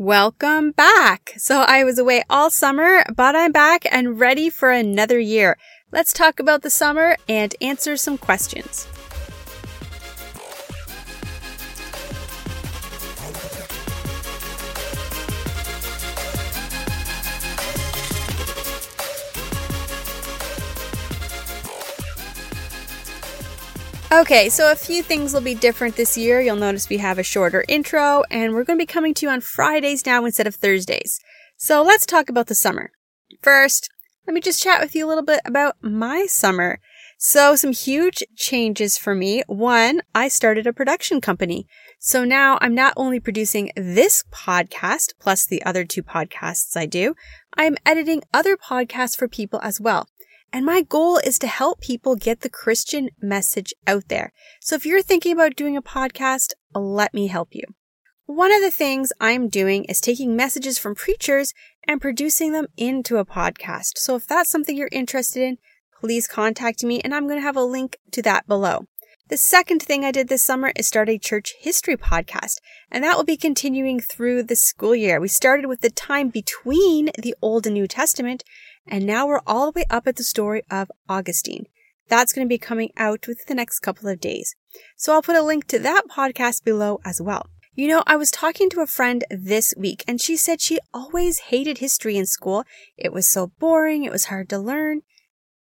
Welcome back. So I was away all summer, but I'm back and ready for another year. Let's talk about the summer and answer some questions. Okay, so a few things will be different this year. You'll notice we have a shorter intro, and we're going to be coming to you on Fridays now instead of Thursdays. So let's talk about the summer. First, let me just chat with you a little bit about my summer. So some huge changes for me. One, I started a production company. So now I'm not only producing this podcast plus the other two podcasts I do, I'm editing other podcasts for people as well. And my goal is to help people get the Christian message out there. So if you're thinking about doing a podcast, let me help you. One of the things I'm doing is taking messages from preachers and producing them into a podcast. So if that's something you're interested in, please contact me and I'm going to have a link to that below. The second thing I did this summer is start a church history podcast, and that will be continuing through the school year. We started with the time between the Old and New Testament, and now we're all the way up at the story of Augustine. That's going to be coming out within the next couple of days. So I'll put a link to that podcast below as well. You know, I was talking to a friend this week and she said she always hated history in school. It was so boring. It was hard to learn.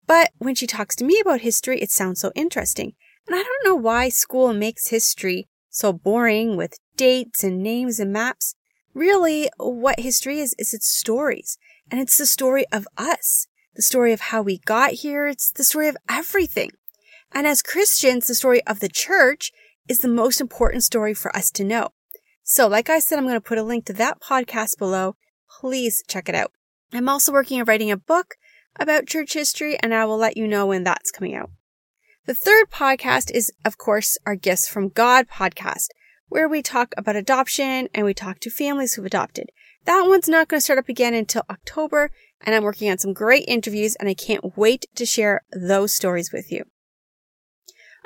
But when she talks to me about history, it sounds so interesting. And I don't know why school makes history so boring with dates and names and maps. Really, what history is, is its stories. And it's the story of us, the story of how we got here. It's the story of everything. And as Christians, the story of the church is the most important story for us to know. So, like I said, I'm going to put a link to that podcast below. Please check it out. I'm also working on writing a book about church history, and I will let you know when that's coming out. The third podcast is, of course, our Gifts from God podcast, where we talk about adoption and we talk to families who've adopted. That one's not going to start up again until October, and I'm working on some great interviews, and I can't wait to share those stories with you.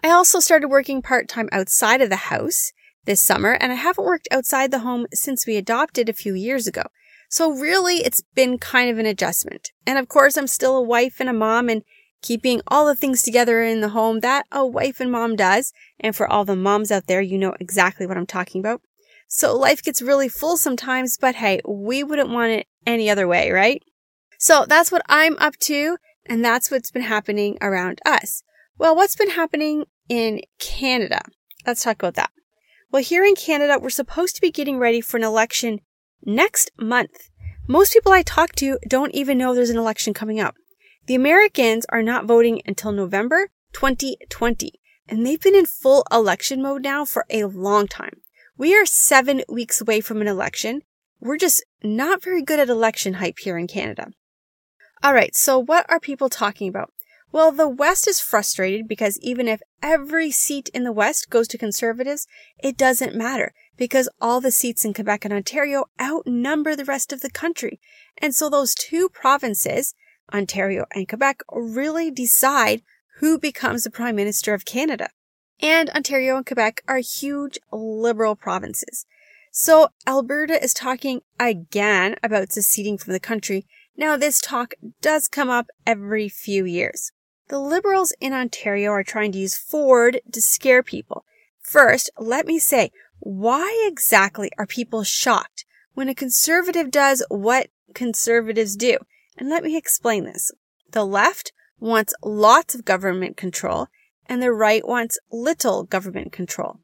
I also started working part time outside of the house this summer, and I haven't worked outside the home since we adopted a few years ago. So really, it's been kind of an adjustment. And of course, I'm still a wife and a mom and keeping all the things together in the home that a wife and mom does. And for all the moms out there, you know exactly what I'm talking about. So life gets really full sometimes, but hey, we wouldn't want it any other way, right? So that's what I'm up to, and that's what's been happening around us. Well, what's been happening in Canada? Let's talk about that. Well, here in Canada, we're supposed to be getting ready for an election next month. Most people I talk to don't even know there's an election coming up. The Americans are not voting until November 2020, and they've been in full election mode now for a long time. We are seven weeks away from an election. We're just not very good at election hype here in Canada. All right, so what are people talking about? Well, the West is frustrated because even if every seat in the West goes to Conservatives, it doesn't matter because all the seats in Quebec and Ontario outnumber the rest of the country. And so those two provinces, Ontario and Quebec, really decide who becomes the Prime Minister of Canada and Ontario and Quebec are huge liberal provinces. So Alberta is talking again about seceding from the country. Now this talk does come up every few years. The liberals in Ontario are trying to use Ford to scare people. First, let me say, why exactly are people shocked when a conservative does what conservatives do? And let me explain this. The left wants lots of government control and the right wants little government control.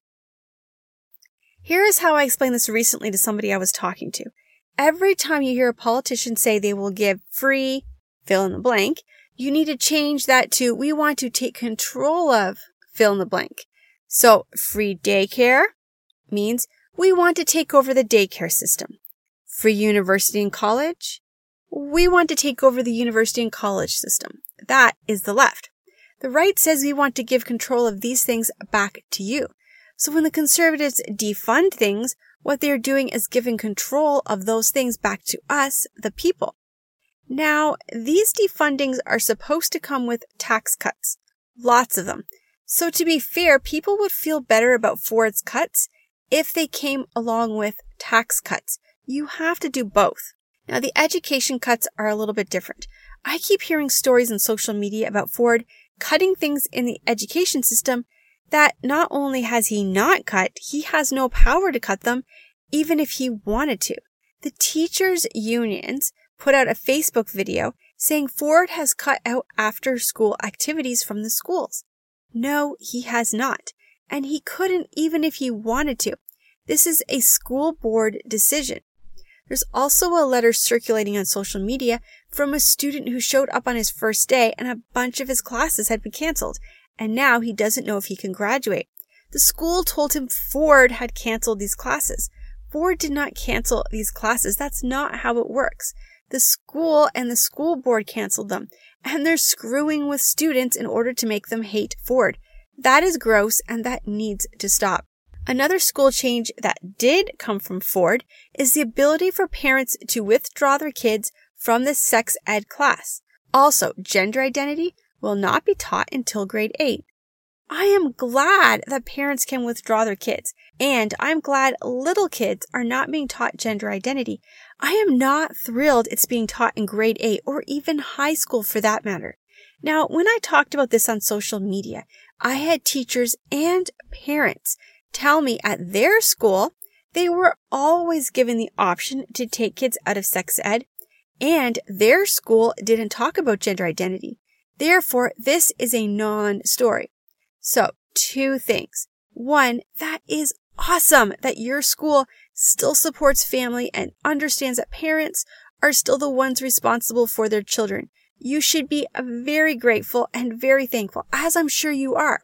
Here is how I explained this recently to somebody I was talking to. Every time you hear a politician say they will give free fill in the blank, you need to change that to we want to take control of fill in the blank. So free daycare means we want to take over the daycare system. Free university and college, we want to take over the university and college system. That is the left. The right says we want to give control of these things back to you. So when the conservatives defund things, what they're doing is giving control of those things back to us, the people. Now, these defundings are supposed to come with tax cuts. Lots of them. So to be fair, people would feel better about Ford's cuts if they came along with tax cuts. You have to do both. Now, the education cuts are a little bit different. I keep hearing stories on social media about Ford cutting things in the education system that not only has he not cut, he has no power to cut them, even if he wanted to. The teachers' unions put out a Facebook video saying Ford has cut out after school activities from the schools. No, he has not. And he couldn't even if he wanted to. This is a school board decision. There's also a letter circulating on social media from a student who showed up on his first day and a bunch of his classes had been canceled. And now he doesn't know if he can graduate. The school told him Ford had canceled these classes. Ford did not cancel these classes. That's not how it works. The school and the school board canceled them, and they're screwing with students in order to make them hate Ford. That is gross and that needs to stop. Another school change that did come from Ford is the ability for parents to withdraw their kids from the sex ed class. Also, gender identity will not be taught until grade 8. I am glad that parents can withdraw their kids, and I'm glad little kids are not being taught gender identity. I am not thrilled it's being taught in grade 8 or even high school for that matter. Now, when I talked about this on social media, I had teachers and parents tell me at their school they were always given the option to take kids out of sex ed, and their school didn't talk about gender identity. Therefore, this is a non story. So, two things. One, that is awesome that your school still supports family and understands that parents are still the ones responsible for their children. You should be very grateful and very thankful, as I'm sure you are.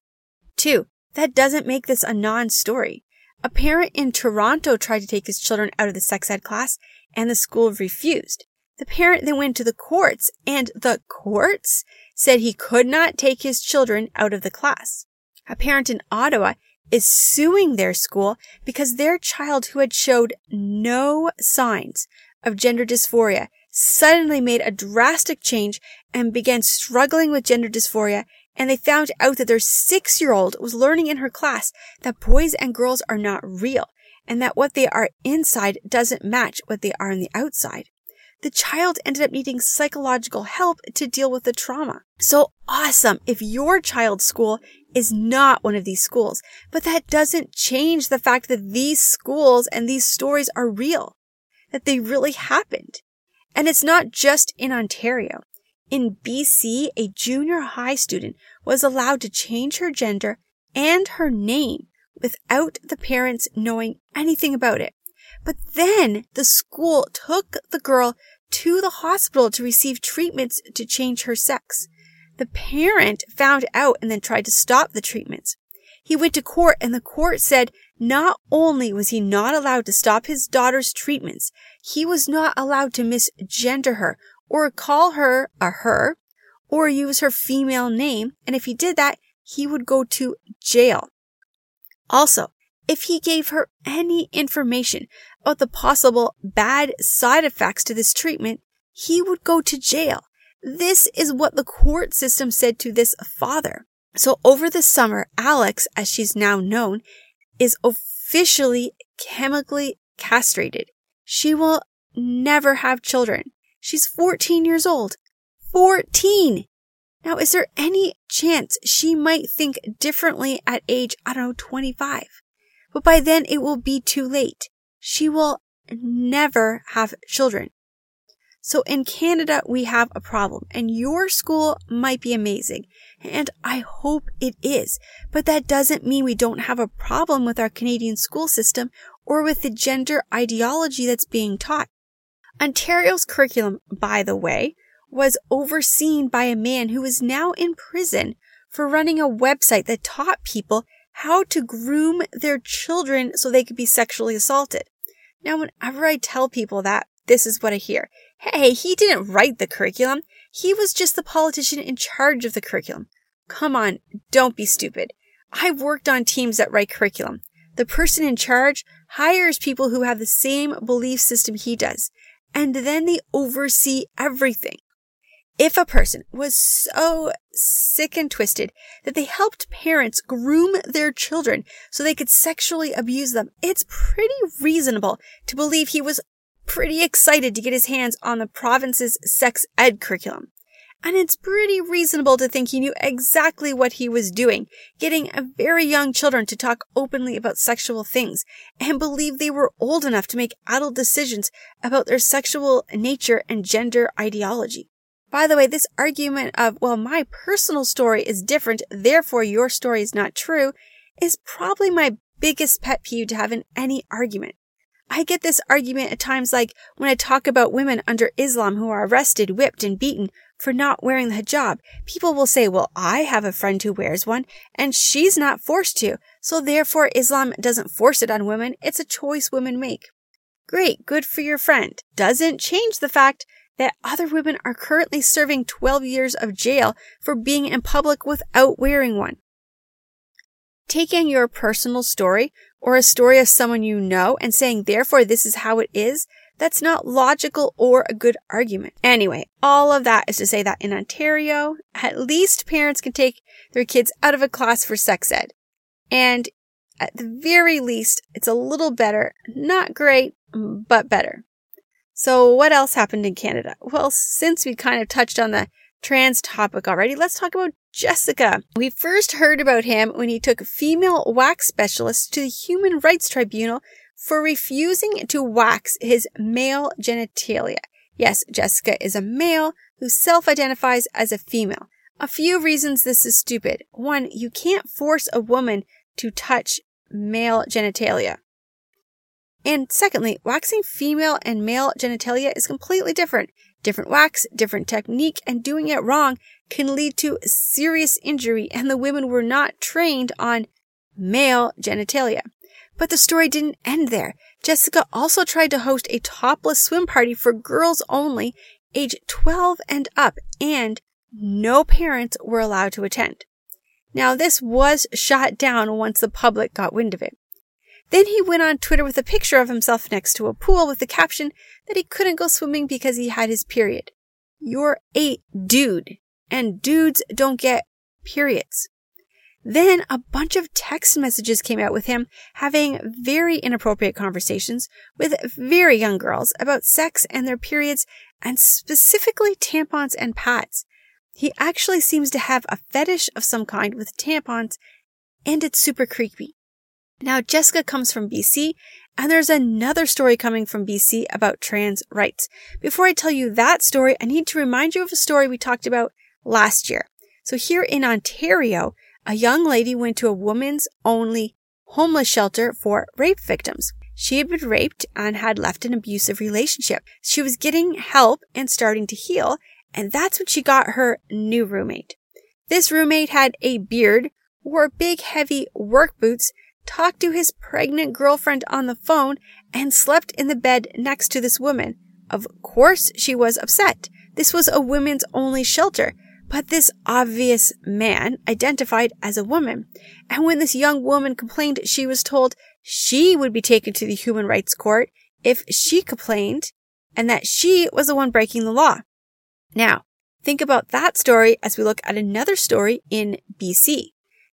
Two, that doesn't make this a non-story. A parent in Toronto tried to take his children out of the sex ed class and the school refused. The parent then went to the courts and the courts said he could not take his children out of the class. A parent in Ottawa is suing their school because their child who had showed no signs of gender dysphoria suddenly made a drastic change and began struggling with gender dysphoria and they found out that their six year old was learning in her class that boys and girls are not real and that what they are inside doesn't match what they are on the outside the child ended up needing psychological help to deal with the trauma. So awesome if your child's school is not one of these schools. But that doesn't change the fact that these schools and these stories are real, that they really happened. And it's not just in Ontario. In BC, a junior high student was allowed to change her gender and her name without the parents knowing anything about it. But then the school took the girl to the hospital to receive treatments to change her sex. The parent found out and then tried to stop the treatments. He went to court and the court said not only was he not allowed to stop his daughter's treatments, he was not allowed to misgender her or call her a her or use her female name. And if he did that, he would go to jail. Also, if he gave her any information about the possible bad side effects to this treatment, he would go to jail. This is what the court system said to this father. So over the summer, Alex, as she's now known, is officially chemically castrated. She will never have children. She's 14 years old. 14! Now, is there any chance she might think differently at age, I don't know, 25? But by then it will be too late. She will never have children. So in Canada, we have a problem and your school might be amazing. And I hope it is. But that doesn't mean we don't have a problem with our Canadian school system or with the gender ideology that's being taught. Ontario's curriculum, by the way, was overseen by a man who is now in prison for running a website that taught people how to groom their children so they could be sexually assaulted. Now, whenever I tell people that, this is what I hear. Hey, he didn't write the curriculum. He was just the politician in charge of the curriculum. Come on, don't be stupid. I've worked on teams that write curriculum. The person in charge hires people who have the same belief system he does, and then they oversee everything. If a person was so sick and twisted that they helped parents groom their children so they could sexually abuse them, it's pretty reasonable to believe he was pretty excited to get his hands on the province's sex ed curriculum. And it's pretty reasonable to think he knew exactly what he was doing, getting very young children to talk openly about sexual things and believe they were old enough to make adult decisions about their sexual nature and gender ideology. By the way, this argument of, well, my personal story is different, therefore your story is not true, is probably my biggest pet peeve to have in any argument. I get this argument at times like when I talk about women under Islam who are arrested, whipped, and beaten for not wearing the hijab. People will say, well, I have a friend who wears one and she's not forced to. So therefore Islam doesn't force it on women. It's a choice women make. Great. Good for your friend. Doesn't change the fact that other women are currently serving 12 years of jail for being in public without wearing one. Taking your personal story or a story of someone you know and saying, therefore, this is how it is, that's not logical or a good argument. Anyway, all of that is to say that in Ontario, at least parents can take their kids out of a class for sex ed. And at the very least, it's a little better. Not great, but better. So what else happened in Canada? Well, since we kind of touched on the trans topic already, let's talk about Jessica. We first heard about him when he took female wax specialists to the Human Rights Tribunal for refusing to wax his male genitalia. Yes, Jessica is a male who self-identifies as a female. A few reasons this is stupid. One, you can't force a woman to touch male genitalia. And secondly, waxing female and male genitalia is completely different. Different wax, different technique, and doing it wrong can lead to serious injury, and the women were not trained on male genitalia. But the story didn't end there. Jessica also tried to host a topless swim party for girls only, age 12 and up, and no parents were allowed to attend. Now, this was shot down once the public got wind of it. Then he went on Twitter with a picture of himself next to a pool with the caption that he couldn't go swimming because he had his period. You're a dude, and dudes don't get periods. Then a bunch of text messages came out with him having very inappropriate conversations with very young girls about sex and their periods and specifically tampons and pads. He actually seems to have a fetish of some kind with tampons and it's super creepy. Now, Jessica comes from BC, and there's another story coming from BC about trans rights. Before I tell you that story, I need to remind you of a story we talked about last year. So here in Ontario, a young lady went to a woman's only homeless shelter for rape victims. She had been raped and had left an abusive relationship. She was getting help and starting to heal, and that's when she got her new roommate. This roommate had a beard, wore big heavy work boots, talked to his pregnant girlfriend on the phone, and slept in the bed next to this woman. Of course, she was upset. This was a women's only shelter, but this obvious man identified as a woman. And when this young woman complained, she was told she would be taken to the human rights court if she complained and that she was the one breaking the law. Now, think about that story as we look at another story in BC.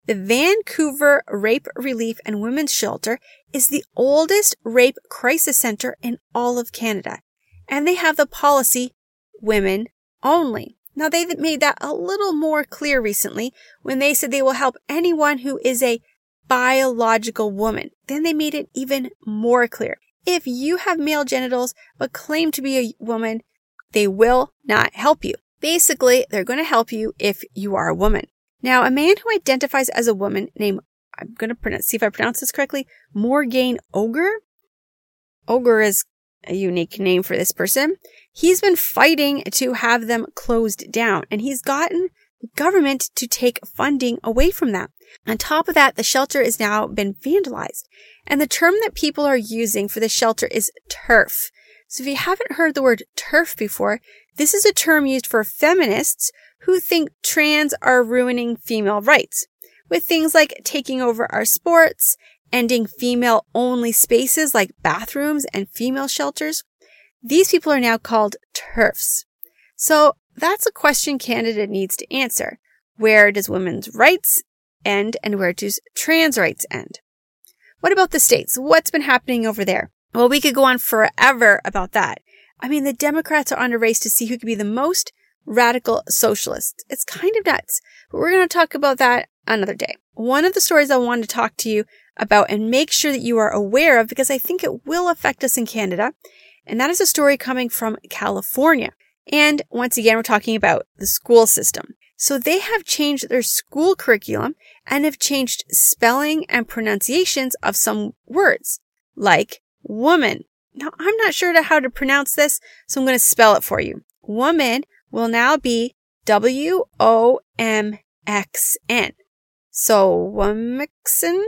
The Vancouver Rape Relief and Women's Shelter is the oldest rape crisis center in all of Canada, and they have the policy women only. Now they've made that a little more clear recently when they said they will help anyone who is a biological woman. Then they made it even more clear. If you have male genitals but claim to be a woman, they will not help you. Basically, they're going to help you if you are a woman. Now, a man who identifies as a woman named, I'm going to pronounce, see if I pronounce this correctly, Morgane Oger. Oger is a unique name for this person. He's been fighting to have them closed down and he's gotten the government to take funding away from them. On top of that, the shelter has now been vandalized. And the term that people are using for the shelter is TERF. So if you haven't heard the word TERF before, this is a term used for feminists who think trans are ruining female rights, with things like taking over our sports, ending female only spaces like bathrooms and female shelters. These people are now called TERFs. So that's a question Canada needs to answer. Where does women's rights end and where does trans rights end? What about the states? What's been happening over there? Well, we could go on forever about that. I mean, the Democrats are on a race to see who could be the most radical socialist. It's kind of nuts, but we're going to talk about that another day. One of the stories I want to talk to you about and make sure that you are aware of because I think it will affect us in Canada. And that is a story coming from California. And once again, we're talking about the school system. So they have changed their school curriculum and have changed spelling and pronunciations of some words like woman. Now, I'm not sure how to pronounce this, so I'm going to spell it for you. Woman will now be W O M X N. So, Womixen.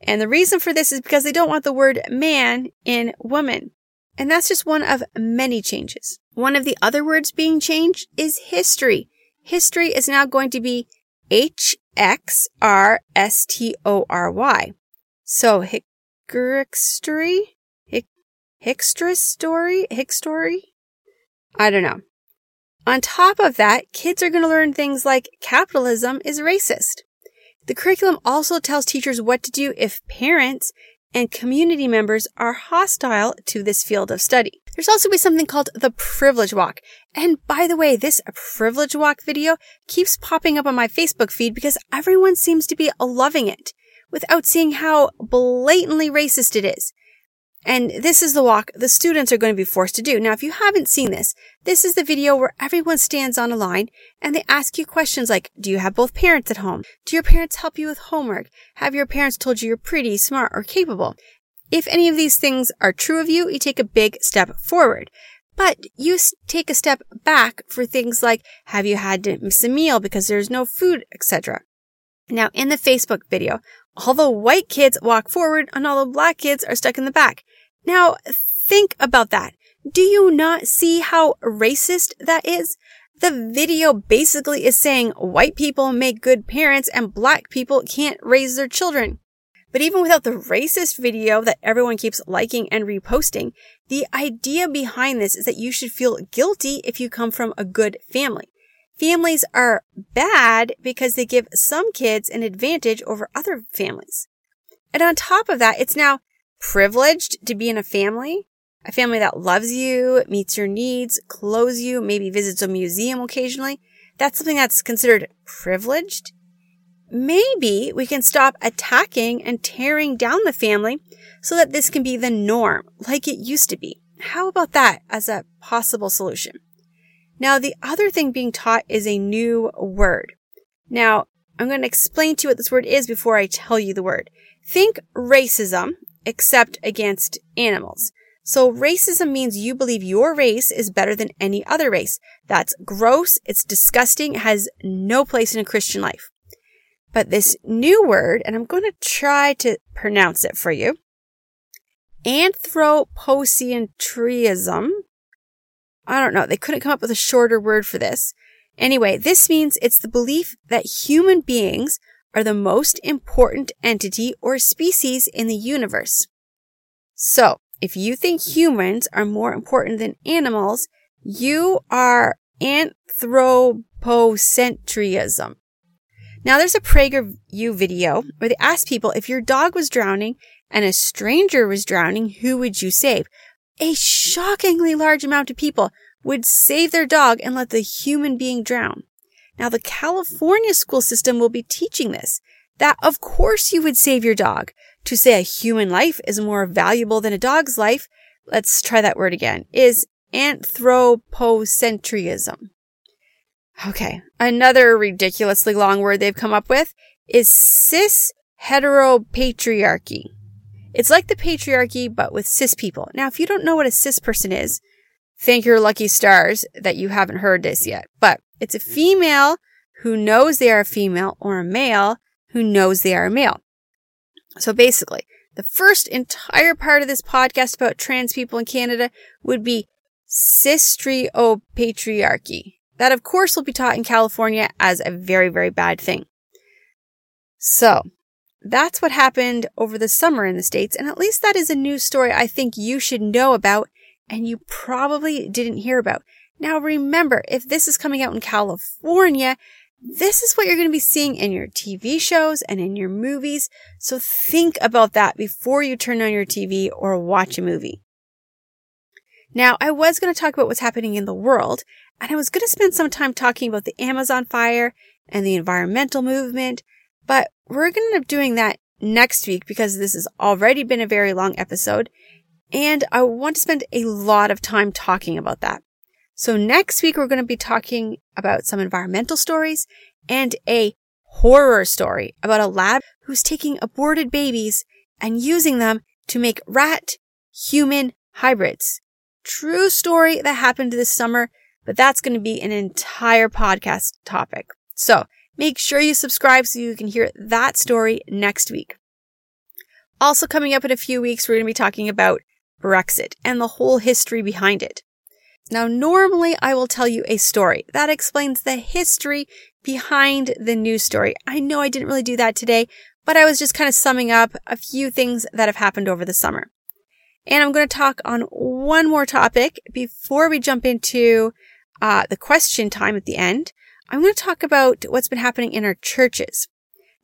And the reason for this is because they don't want the word man in woman. And that's just one of many changes. One of the other words being changed is history. History is now going to be H X R S T O R Y. So, Hickstory? Hick, Hickstress story? Hick story? I don't know. On top of that, kids are going to learn things like capitalism is racist. The curriculum also tells teachers what to do if parents and community members are hostile to this field of study. There's also be something called the privilege walk. And by the way, this privilege walk video keeps popping up on my Facebook feed because everyone seems to be loving it without seeing how blatantly racist it is. And this is the walk the students are going to be forced to do. Now, if you haven't seen this, this is the video where everyone stands on a line and they ask you questions like, do you have both parents at home? Do your parents help you with homework? Have your parents told you you're pretty, smart, or capable? If any of these things are true of you, you take a big step forward. But you take a step back for things like, have you had to miss a meal because there's no food, etc. Now, in the Facebook video, all the white kids walk forward and all the black kids are stuck in the back. Now, think about that. Do you not see how racist that is? The video basically is saying white people make good parents and black people can't raise their children. But even without the racist video that everyone keeps liking and reposting, the idea behind this is that you should feel guilty if you come from a good family. Families are bad because they give some kids an advantage over other families. And on top of that, it's now privileged to be in a family, a family that loves you, meets your needs, clothes you, maybe visits a museum occasionally. That's something that's considered privileged. Maybe we can stop attacking and tearing down the family so that this can be the norm like it used to be. How about that as a possible solution? Now, the other thing being taught is a new word. Now, I'm going to explain to you what this word is before I tell you the word. Think racism, except against animals. So racism means you believe your race is better than any other race. That's gross. It's disgusting. It has no place in a Christian life. But this new word, and I'm going to try to pronounce it for you. Anthropocentrism I don't know. They couldn't come up with a shorter word for this. Anyway, this means it's the belief that human beings are the most important entity or species in the universe. So, if you think humans are more important than animals, you are anthropocentrism. Now, there's a PragerU video where they asked people if your dog was drowning and a stranger was drowning, who would you save? A shockingly large amount of people would save their dog and let the human being drown. Now, the California school system will be teaching this that of course you would save your dog. To say a human life is more valuable than a dog's life, let's try that word again, is anthropocentrism. Okay, another ridiculously long word they've come up with is cis heteropatriarchy. It's like the patriarchy, but with cis people. Now, if you don't know what a cis person is, thank your lucky stars that you haven't heard this yet. But it's a female who knows they are a female or a male who knows they are a male. So basically, the first entire part of this podcast about trans people in Canada would be patriarchy. That, of course, will be taught in California as a very, very bad thing. So, that's what happened over the summer in the States, and at least that is a news story I think you should know about and you probably didn't hear about. Now remember, if this is coming out in California, this is what you're going to be seeing in your TV shows and in your movies. So think about that before you turn on your TV or watch a movie. Now, I was going to talk about what's happening in the world, and I was going to spend some time talking about the Amazon fire and the environmental movement, but we're going to end up doing that next week because this has already been a very long episode, and I want to spend a lot of time talking about that. So next week, we're going to be talking about some environmental stories and a horror story about a lab who's taking aborted babies and using them to make rat human hybrids. True story that happened this summer, but that's going to be an entire podcast topic. So make sure you subscribe so you can hear that story next week. Also coming up in a few weeks, we're going to be talking about Brexit and the whole history behind it. Now, normally I will tell you a story that explains the history behind the news story. I know I didn't really do that today, but I was just kind of summing up a few things that have happened over the summer. And I'm going to talk on one more topic before we jump into uh, the question time at the end. I'm going to talk about what's been happening in our churches.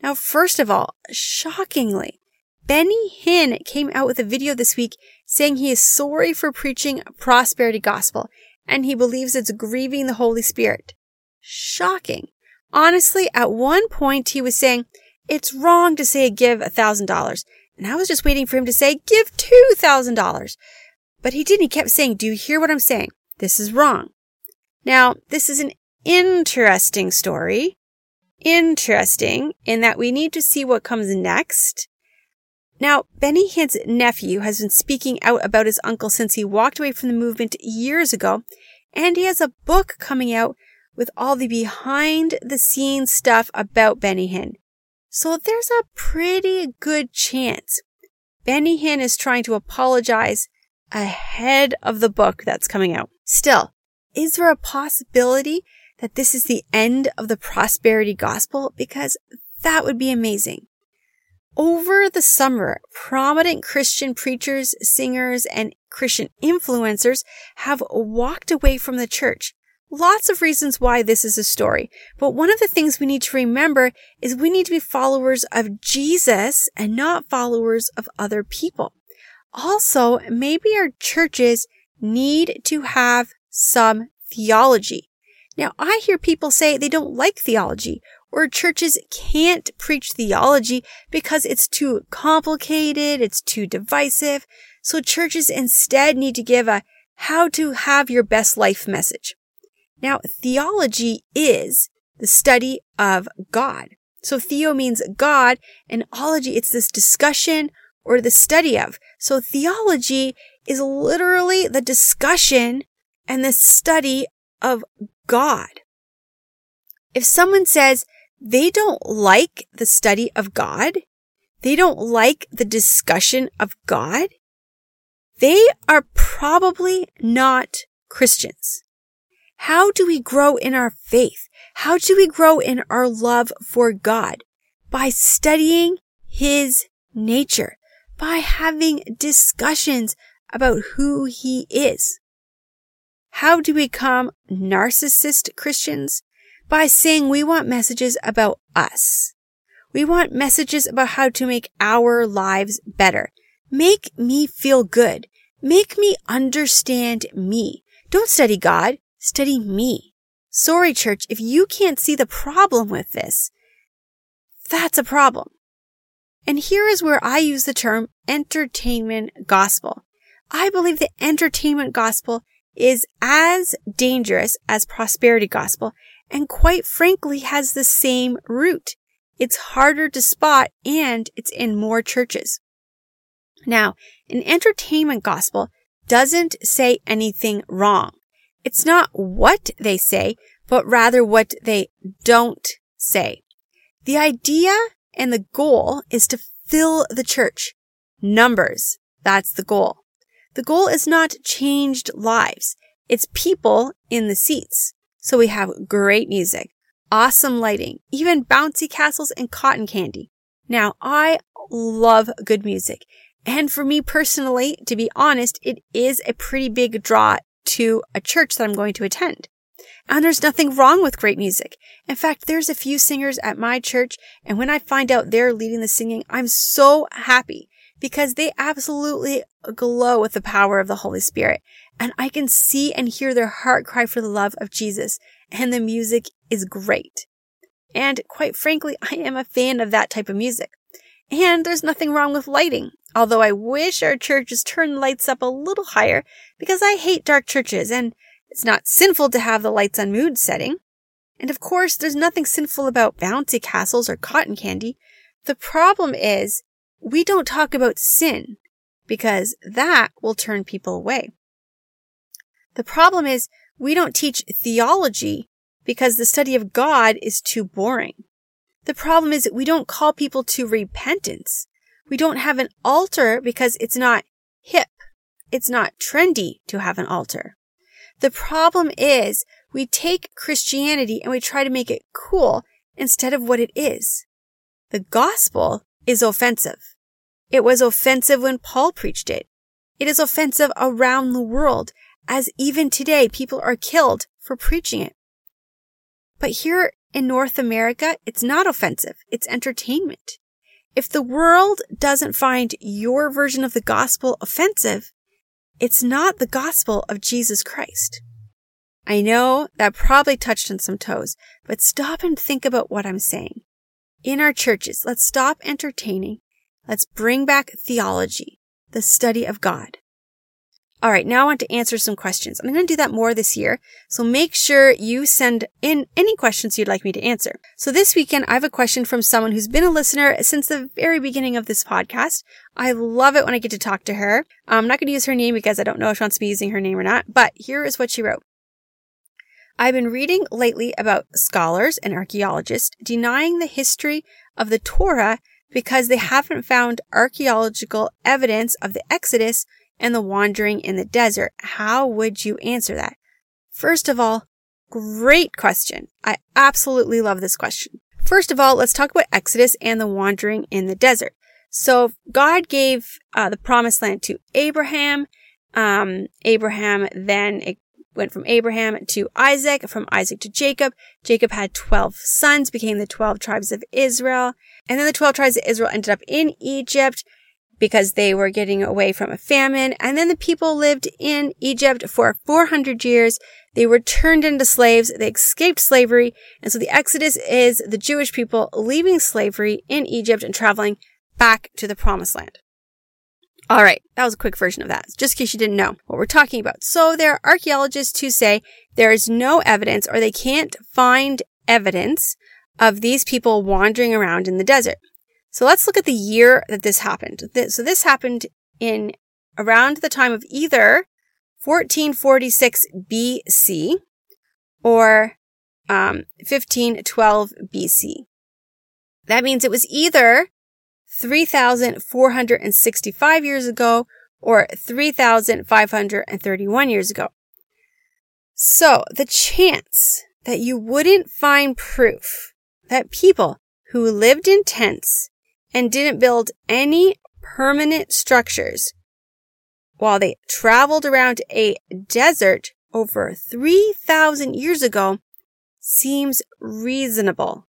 Now, first of all, shockingly, Benny Hinn came out with a video this week saying he is sorry for preaching prosperity gospel and he believes it's grieving the Holy Spirit. Shocking. Honestly, at one point he was saying, it's wrong to say give a thousand dollars. And I was just waiting for him to say, give two thousand dollars. But he didn't. He kept saying, do you hear what I'm saying? This is wrong. Now, this is an interesting story. Interesting in that we need to see what comes next now, Benny Hinn's nephew has been speaking out about his uncle since he walked away from the movement years ago, and he has a book coming out with all the behind the scenes stuff about Benny Hinn. So there's a pretty good chance Benny Hinn is trying to apologize ahead of the book that's coming out. Still, is there a possibility that this is the end of the prosperity gospel? Because that would be amazing. Over the summer, prominent Christian preachers, singers, and Christian influencers have walked away from the church. Lots of reasons why this is a story, but one of the things we need to remember is we need to be followers of Jesus and not followers of other people. Also, maybe our churches need to have some theology. Now, I hear people say they don't like theology or churches can't preach theology because it's too complicated, it's too divisive. So churches instead need to give a how to have your best life message. Now, theology is the study of God. So theo means God and ology, it's this discussion or the study of. So theology is literally the discussion and the study of God. If someone says, they don't like the study of God. They don't like the discussion of God. They are probably not Christians. How do we grow in our faith? How do we grow in our love for God? By studying His nature, by having discussions about who He is. How do we become narcissist Christians? by saying we want messages about us. We want messages about how to make our lives better. Make me feel good. Make me understand me. Don't study God. Study me. Sorry, church, if you can't see the problem with this, that's a problem. And here is where I use the term entertainment gospel. I believe the entertainment gospel is as dangerous as prosperity gospel and quite frankly has the same root. It's harder to spot and it's in more churches. Now, an entertainment gospel doesn't say anything wrong. It's not what they say, but rather what they don't say. The idea and the goal is to fill the church. Numbers. That's the goal. The goal is not changed lives. It's people in the seats. So we have great music, awesome lighting, even bouncy castles and cotton candy. Now, I love good music. And for me personally, to be honest, it is a pretty big draw to a church that I'm going to attend. And there's nothing wrong with great music. In fact, there's a few singers at my church, and when I find out they're leading the singing, I'm so happy because they absolutely glow with the power of the Holy Spirit. And I can see and hear their heart cry for the love of Jesus, and the music is great. And quite frankly, I am a fan of that type of music. And there's nothing wrong with lighting. Although I wish our churches turned lights up a little higher because I hate dark churches and it's not sinful to have the lights on mood setting. And of course, there's nothing sinful about bouncy castles or cotton candy. The problem is we don't talk about sin because that will turn people away. The problem is we don't teach theology because the study of God is too boring. The problem is that we don't call people to repentance. We don't have an altar because it's not hip. It's not trendy to have an altar. The problem is we take Christianity and we try to make it cool instead of what it is. The gospel is offensive. It was offensive when Paul preached it. It is offensive around the world, as even today people are killed for preaching it. But here in North America, it's not offensive. It's entertainment. If the world doesn't find your version of the gospel offensive, it's not the gospel of Jesus Christ. I know that probably touched on some toes, but stop and think about what I'm saying. In our churches, let's stop entertaining. Let's bring back theology, the study of God. All right, now I want to answer some questions. I'm going to do that more this year. So make sure you send in any questions you'd like me to answer. So this weekend, I have a question from someone who's been a listener since the very beginning of this podcast. I love it when I get to talk to her. I'm not going to use her name because I don't know if she wants to be using her name or not, but here is what she wrote. I've been reading lately about scholars and archaeologists denying the history of the Torah because they haven't found archaeological evidence of the Exodus and the wandering in the desert. How would you answer that? First of all, great question. I absolutely love this question. First of all, let's talk about Exodus and the wandering in the desert. So God gave uh, the promised land to Abraham. Um, Abraham then went from Abraham to Isaac, from Isaac to Jacob. Jacob had 12 sons, became the 12 tribes of Israel. And then the 12 tribes of Israel ended up in Egypt because they were getting away from a famine. And then the people lived in Egypt for 400 years. They were turned into slaves. They escaped slavery. And so the Exodus is the Jewish people leaving slavery in Egypt and traveling back to the promised land. All right. That was a quick version of that. Just in case you didn't know what we're talking about. So there are archaeologists who say there is no evidence or they can't find evidence of these people wandering around in the desert. So let's look at the year that this happened. So this happened in around the time of either 1446 BC or um, 1512 BC. That means it was either 3,465 years ago or 3,531 years ago. So the chance that you wouldn't find proof that people who lived in tents and didn't build any permanent structures while they traveled around a desert over 3,000 years ago seems reasonable.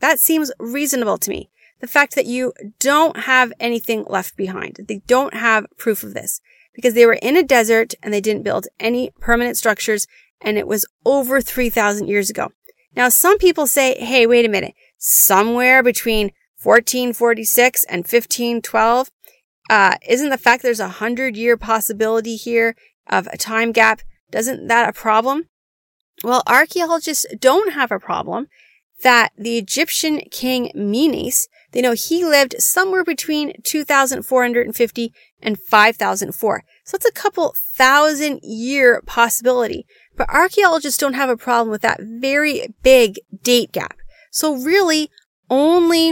That seems reasonable to me. The fact that you don't have anything left behind. They don't have proof of this because they were in a desert and they didn't build any permanent structures and it was over 3,000 years ago. Now, some people say, hey, wait a minute. Somewhere between 1446 and 1512. Uh, isn't the fact there's a hundred year possibility here of a time gap, doesn't that a problem? Well, archaeologists don't have a problem that the Egyptian king Menes, they know he lived somewhere between 2450 and 5004. So that's a couple thousand year possibility. But archaeologists don't have a problem with that very big date gap. So really only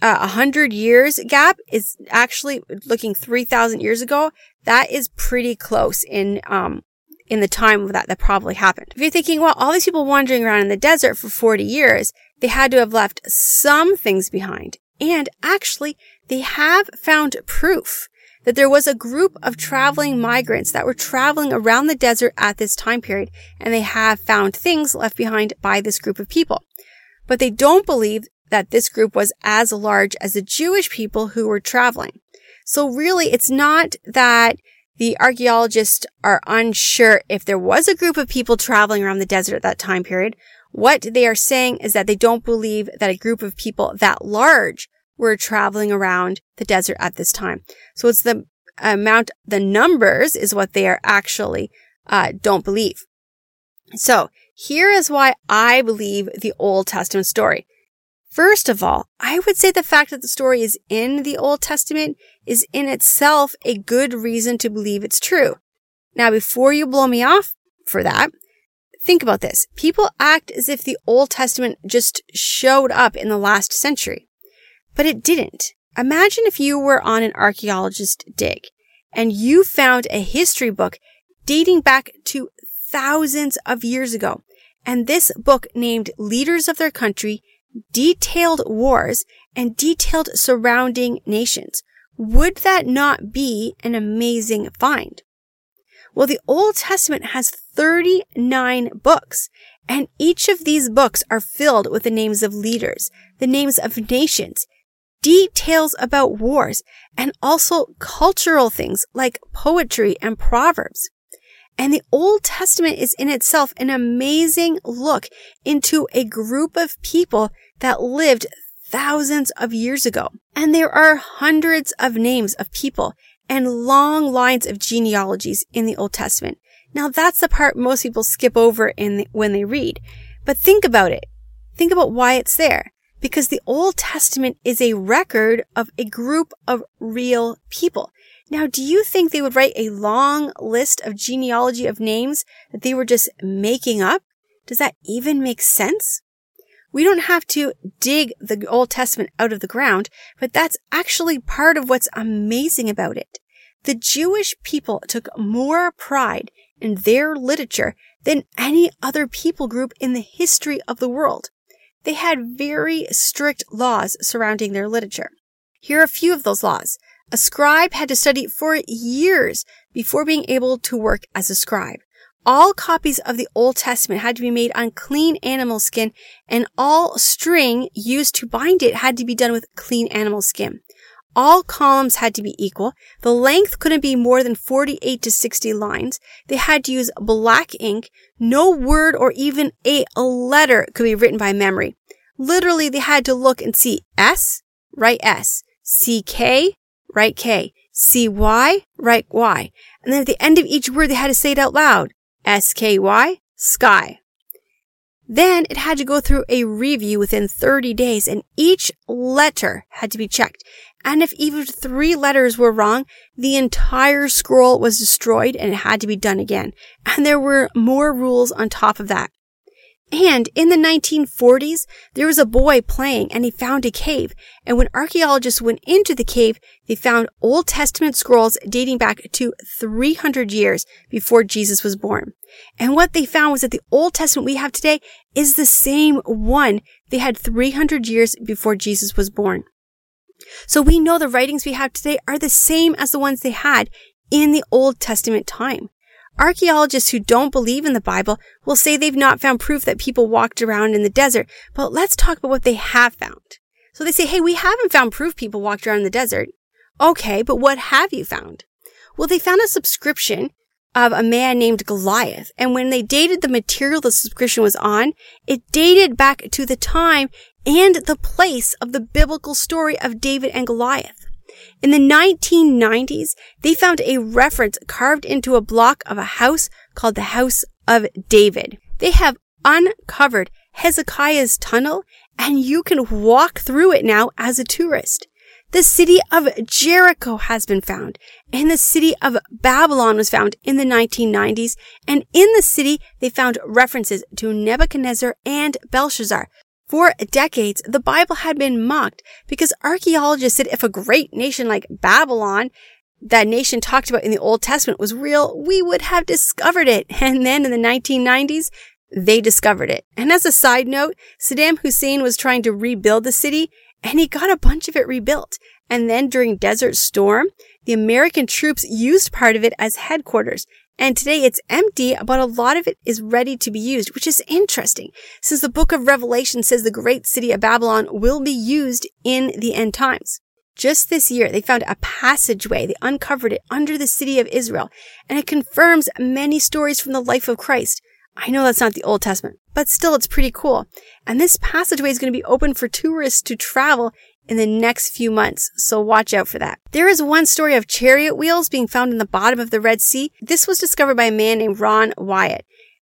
a uh, hundred years gap is actually looking 3000 years ago. That is pretty close in, um, in the time of that that probably happened. If you're thinking, well, all these people wandering around in the desert for 40 years, they had to have left some things behind. And actually, they have found proof that there was a group of traveling migrants that were traveling around the desert at this time period, and they have found things left behind by this group of people. But they don't believe that this group was as large as the Jewish people who were traveling. So really, it's not that the archaeologists are unsure if there was a group of people traveling around the desert at that time period. What they are saying is that they don't believe that a group of people that large were traveling around the desert at this time. So it's the amount, the numbers is what they are actually uh, don't believe. So here is why I believe the Old Testament story. First of all, I would say the fact that the story is in the Old Testament is in itself a good reason to believe it's true. Now, before you blow me off for that, think about this. People act as if the Old Testament just showed up in the last century, but it didn't. Imagine if you were on an archaeologist dig and you found a history book dating back to thousands of years ago. And this book named leaders of their country detailed wars and detailed surrounding nations. Would that not be an amazing find? Well, the Old Testament has 39 books, and each of these books are filled with the names of leaders, the names of nations, details about wars, and also cultural things like poetry and proverbs. And the Old Testament is in itself an amazing look into a group of people that lived thousands of years ago. And there are hundreds of names of people and long lines of genealogies in the Old Testament. Now that's the part most people skip over in the, when they read. But think about it. Think about why it's there. Because the Old Testament is a record of a group of real people. Now, do you think they would write a long list of genealogy of names that they were just making up? Does that even make sense? We don't have to dig the Old Testament out of the ground, but that's actually part of what's amazing about it. The Jewish people took more pride in their literature than any other people group in the history of the world. They had very strict laws surrounding their literature. Here are a few of those laws. A scribe had to study for years before being able to work as a scribe. All copies of the Old Testament had to be made on clean animal skin, and all string used to bind it had to be done with clean animal skin. All columns had to be equal. The length couldn't be more than 48 to 60 lines. They had to use black ink. No word or even a letter could be written by memory. Literally, they had to look and see S, write S, CK, write K, CY, write Y. And then at the end of each word, they had to say it out loud. S-K-Y, sky. Then it had to go through a review within 30 days and each letter had to be checked. And if even three letters were wrong, the entire scroll was destroyed and it had to be done again. And there were more rules on top of that. And in the 1940s, there was a boy playing and he found a cave. And when archaeologists went into the cave, they found Old Testament scrolls dating back to 300 years before Jesus was born. And what they found was that the Old Testament we have today is the same one they had 300 years before Jesus was born. So we know the writings we have today are the same as the ones they had in the Old Testament time. Archaeologists who don't believe in the Bible will say they've not found proof that people walked around in the desert, but let's talk about what they have found. So they say, hey, we haven't found proof people walked around in the desert. Okay, but what have you found? Well, they found a subscription of a man named Goliath. And when they dated the material the subscription was on, it dated back to the time and the place of the biblical story of David and Goliath. In the 1990s, they found a reference carved into a block of a house called the House of David. They have uncovered Hezekiah's tunnel and you can walk through it now as a tourist. The city of Jericho has been found and the city of Babylon was found in the 1990s. And in the city, they found references to Nebuchadnezzar and Belshazzar, for decades, the Bible had been mocked because archaeologists said if a great nation like Babylon, that nation talked about in the Old Testament was real, we would have discovered it. And then in the 1990s, they discovered it. And as a side note, Saddam Hussein was trying to rebuild the city and he got a bunch of it rebuilt. And then during Desert Storm, the American troops used part of it as headquarters. And today it's empty, but a lot of it is ready to be used, which is interesting since the book of Revelation says the great city of Babylon will be used in the end times. Just this year, they found a passageway. They uncovered it under the city of Israel, and it confirms many stories from the life of Christ. I know that's not the Old Testament, but still it's pretty cool. And this passageway is going to be open for tourists to travel in the next few months, so watch out for that. There is one story of chariot wheels being found in the bottom of the Red Sea. This was discovered by a man named Ron Wyatt.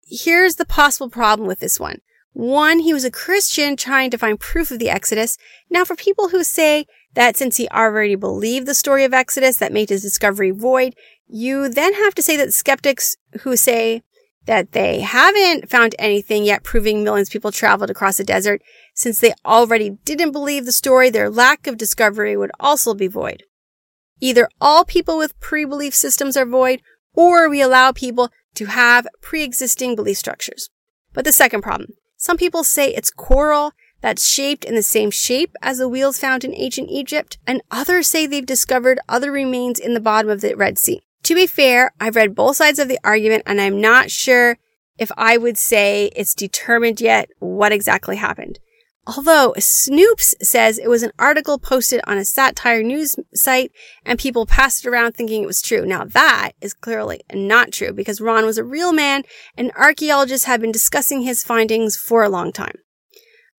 Here's the possible problem with this one. One, he was a Christian trying to find proof of the Exodus. Now, for people who say that since he already believed the story of Exodus, that made his discovery void, you then have to say that skeptics who say that they haven't found anything yet proving millions of people traveled across the desert, since they already didn't believe the story, their lack of discovery would also be void. Either all people with pre-belief systems are void, or we allow people to have pre-existing belief structures. But the second problem, some people say it's coral that's shaped in the same shape as the wheels found in ancient Egypt, and others say they've discovered other remains in the bottom of the Red Sea. To be fair, I've read both sides of the argument and I'm not sure if I would say it's determined yet what exactly happened. Although Snopes says it was an article posted on a satire news site and people passed it around thinking it was true. Now that is clearly not true because Ron was a real man and archaeologists have been discussing his findings for a long time.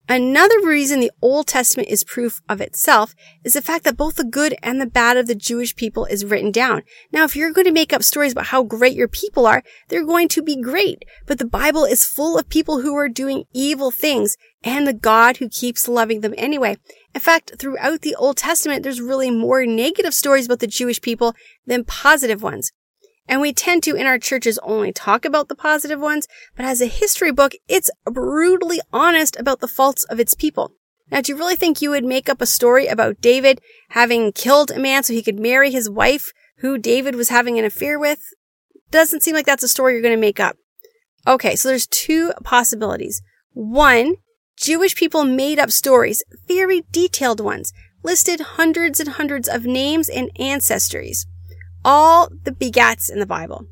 Another reason the Old Testament is proof of itself is the fact that both the good and the bad of the Jewish people is written down. Now, if you're going to make up stories about how great your people are, they're going to be great. But the Bible is full of people who are doing evil things and the God who keeps loving them anyway. In fact, throughout the Old Testament, there's really more negative stories about the Jewish people than positive ones. And we tend to in our churches only talk about the positive ones, but as a history book, it's brutally honest about the faults of its people. Now, do you really think you would make up a story about David having killed a man so he could marry his wife who David was having an affair with? Doesn't seem like that's a story you're going to make up. Okay, so there's two possibilities. One, Jewish people made up stories, very detailed ones, listed hundreds and hundreds of names and ancestries all the begats in the Bible.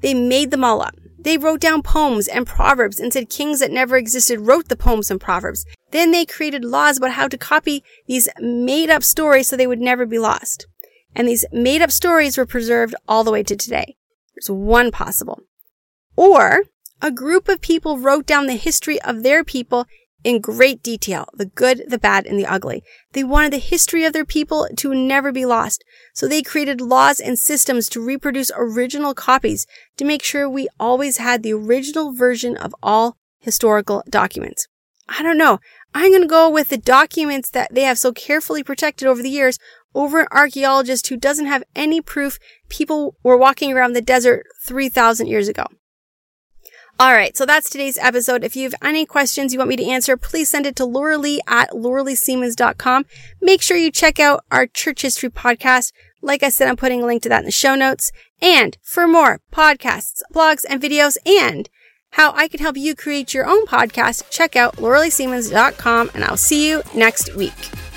They made them all up. They wrote down poems and proverbs and said kings that never existed wrote the poems and proverbs. Then they created laws about how to copy these made up stories so they would never be lost. And these made up stories were preserved all the way to today. There's one possible. Or a group of people wrote down the history of their people in great detail, the good, the bad, and the ugly. They wanted the history of their people to never be lost. So they created laws and systems to reproduce original copies to make sure we always had the original version of all historical documents. I don't know. I'm going to go with the documents that they have so carefully protected over the years over an archaeologist who doesn't have any proof people were walking around the desert 3,000 years ago. All right. So that's today's episode. If you have any questions you want me to answer, please send it to Lauralee at lauraleesiemens.com. Make sure you check out our church history podcast. Like I said, I'm putting a link to that in the show notes. And for more podcasts, blogs, and videos, and how I can help you create your own podcast, check out lauraleesiemens.com and I'll see you next week.